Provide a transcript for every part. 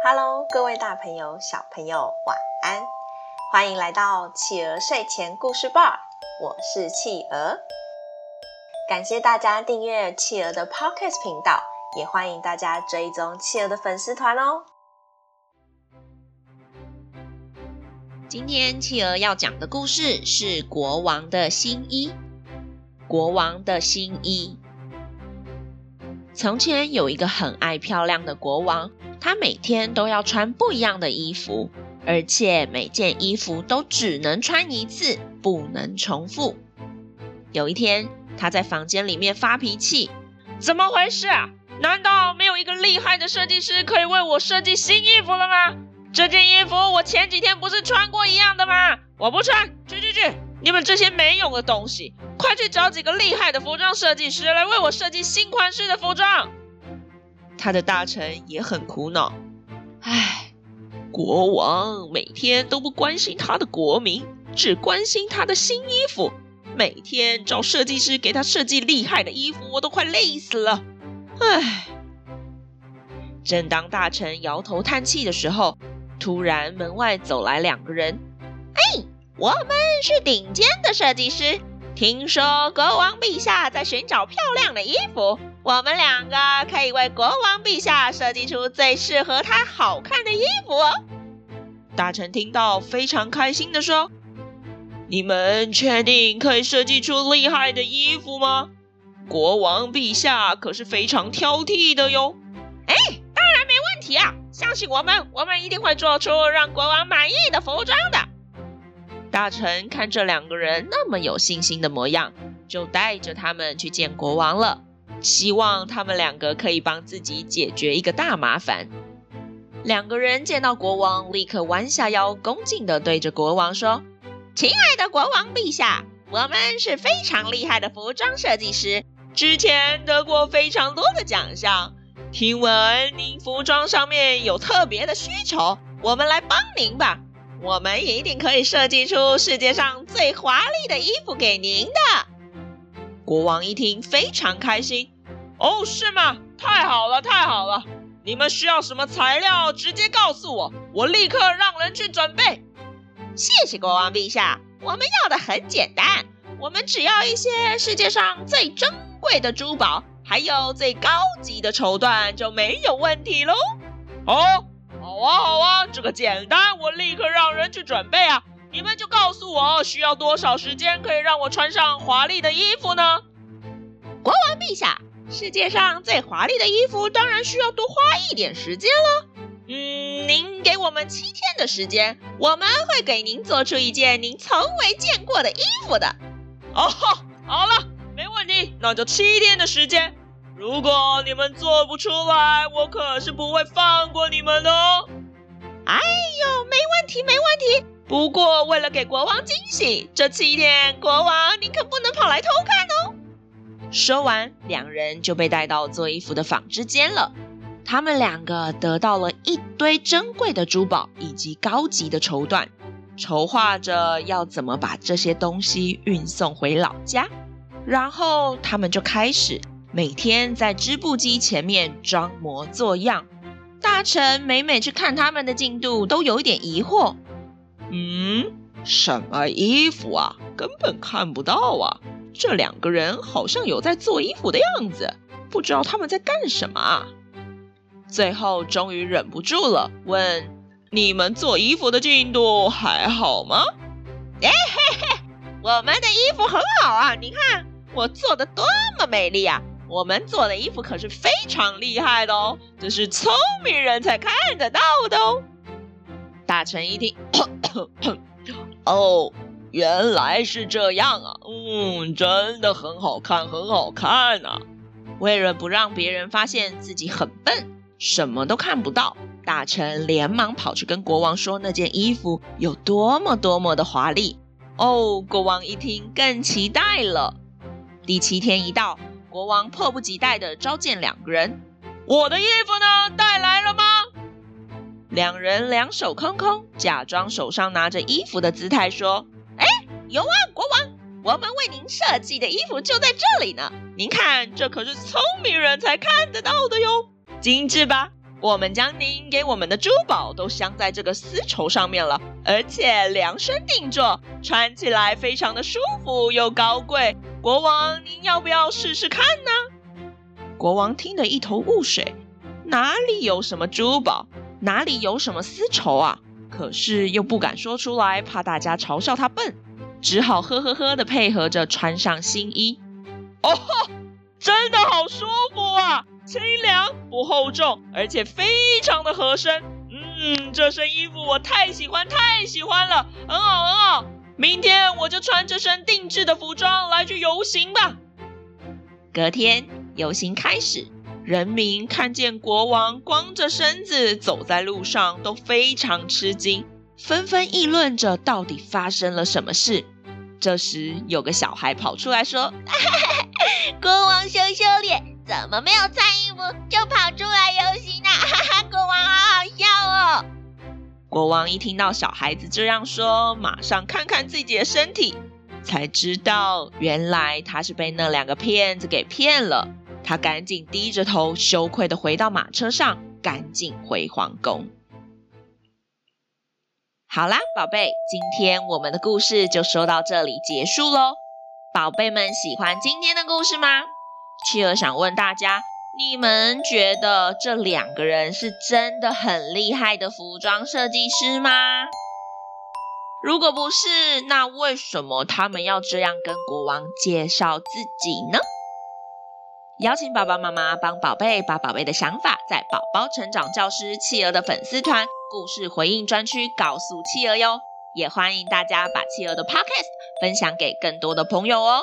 Hello，各位大朋友、小朋友，晚安！欢迎来到企鹅睡前故事吧，我是企鹅。感谢大家订阅企鹅的 Podcast 频道，也欢迎大家追踪企鹅的粉丝团哦。今天企鹅要讲的故事是国王的新衣。国王的新衣。从前有一个很爱漂亮的国王，他每天都要穿不一样的衣服，而且每件衣服都只能穿一次，不能重复。有一天，他在房间里面发脾气：“怎么回事啊？难道没有一个厉害的设计师可以为我设计新衣服了吗？这件衣服我前几天不是穿过一样的吗？我不穿，去去去！你们这些没用的东西！”快去找几个厉害的服装设计师来为我设计新款式的服装。他的大臣也很苦恼，唉，国王每天都不关心他的国民，只关心他的新衣服，每天找设计师给他设计厉害的衣服，我都快累死了。唉，正当大臣摇头叹气的时候，突然门外走来两个人。哎，我们是顶尖的设计师。听说国王陛下在寻找漂亮的衣服，我们两个可以为国王陛下设计出最适合他好看的衣服哦。大臣听到非常开心地说：“你们确定可以设计出厉害的衣服吗？国王陛下可是非常挑剔的哟。”哎，当然没问题啊！相信我们，我们一定会做出让国王满意的服装的。大臣看这两个人那么有信心的模样，就带着他们去见国王了，希望他们两个可以帮自己解决一个大麻烦。两个人见到国王，立刻弯下腰，恭敬地对着国王说：“亲爱的国王陛下，我们是非常厉害的服装设计师，之前得过非常多的奖项。听闻您服装上面有特别的需求，我们来帮您吧。”我们一定可以设计出世界上最华丽的衣服给您的。国王一听非常开心。哦，是吗？太好了，太好了！你们需要什么材料？直接告诉我，我立刻让人去准备。谢谢国王陛下。我们要的很简单，我们只要一些世界上最珍贵的珠宝，还有最高级的绸缎，就没有问题喽。哦。好啊，好啊，这个简单，我立刻让人去准备啊！你们就告诉我需要多少时间，可以让我穿上华丽的衣服呢？国王陛下，世界上最华丽的衣服当然需要多花一点时间了。嗯，您给我们七天的时间，我们会给您做出一件您从未见过的衣服的。哦，好了，没问题，那就七天的时间。如果你们做不出来，我可是不会放过你们的哦。哎呦，没问题，没问题。不过为了给国王惊喜，这七天国王您可不能跑来偷看哦。说完，两人就被带到做衣服的纺织间了。他们两个得到了一堆珍贵的珠宝以及高级的绸缎，筹划着要怎么把这些东西运送回老家。然后他们就开始。每天在织布机前面装模作样，大臣每每去看他们的进度，都有一点疑惑。嗯，什么衣服啊？根本看不到啊！这两个人好像有在做衣服的样子，不知道他们在干什么啊？最后终于忍不住了，问：“你们做衣服的进度还好吗？”哎嘿嘿，我们的衣服很好啊！你看我做的多么美丽啊！我们做的衣服可是非常厉害的哦，这是聪明人才看得到的哦。大臣一听，咳咳咳哦，原来是这样啊，嗯，真的很好看，很好看啊。为了不让别人发现自己很笨，什么都看不到，大臣连忙跑去跟国王说那件衣服有多么多么的华丽。哦，国王一听更期待了。第七天一到。国王迫不及待地召见两个人：“我的衣服呢？带来了吗？”两人两手空空，假装手上拿着衣服的姿态说：“，有啊，国王，我们为您设计的衣服就在这里呢。您看，这可是聪明人才看得到的哟，精致吧？我们将您给我们的珠宝都镶在这个丝绸上面了，而且量身定做，穿起来非常的舒服又高贵。国王，您要不要试试看呢？国王听得一头雾水，哪里有什么珠宝，哪里有什么丝绸啊？可是又不敢说出来，怕大家嘲笑他笨，只好呵呵呵的配合着穿上新衣。哦，真的好舒服啊！清凉不厚重，而且非常的合身。嗯，这身衣服我太喜欢，太喜欢了，很好，很好。明天我就穿这身定制的服装来去游行吧。隔天游行开始，人民看见国王光着身子走在路上，都非常吃惊，纷纷议论着到底发生了什么事。这时，有个小孩跑出来说：“ 国王羞羞脸。”怎么没有穿衣服就跑出来游行呢？哈哈，国王好好笑哦！国王一听到小孩子这样说，马上看看自己的身体，才知道原来他是被那两个骗子给骗了。他赶紧低着头，羞愧地回到马车上，赶紧回皇宫。好啦，宝贝，今天我们的故事就说到这里结束喽。宝贝们喜欢今天的故事吗？企鹅想问大家：你们觉得这两个人是真的很厉害的服装设计师吗？如果不是，那为什么他们要这样跟国王介绍自己呢？邀请爸爸妈妈帮宝贝把宝贝的想法，在宝宝成长教师企鹅的粉丝团故事回应专区告诉企鹅哟。也欢迎大家把企鹅的 Podcast 分享给更多的朋友哦。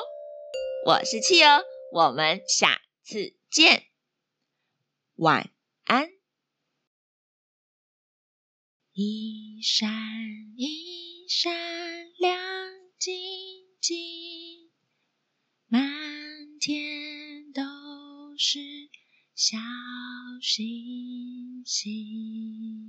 我是企鹅。我们下次见，晚安。一闪一闪亮晶晶，满天都是小星星。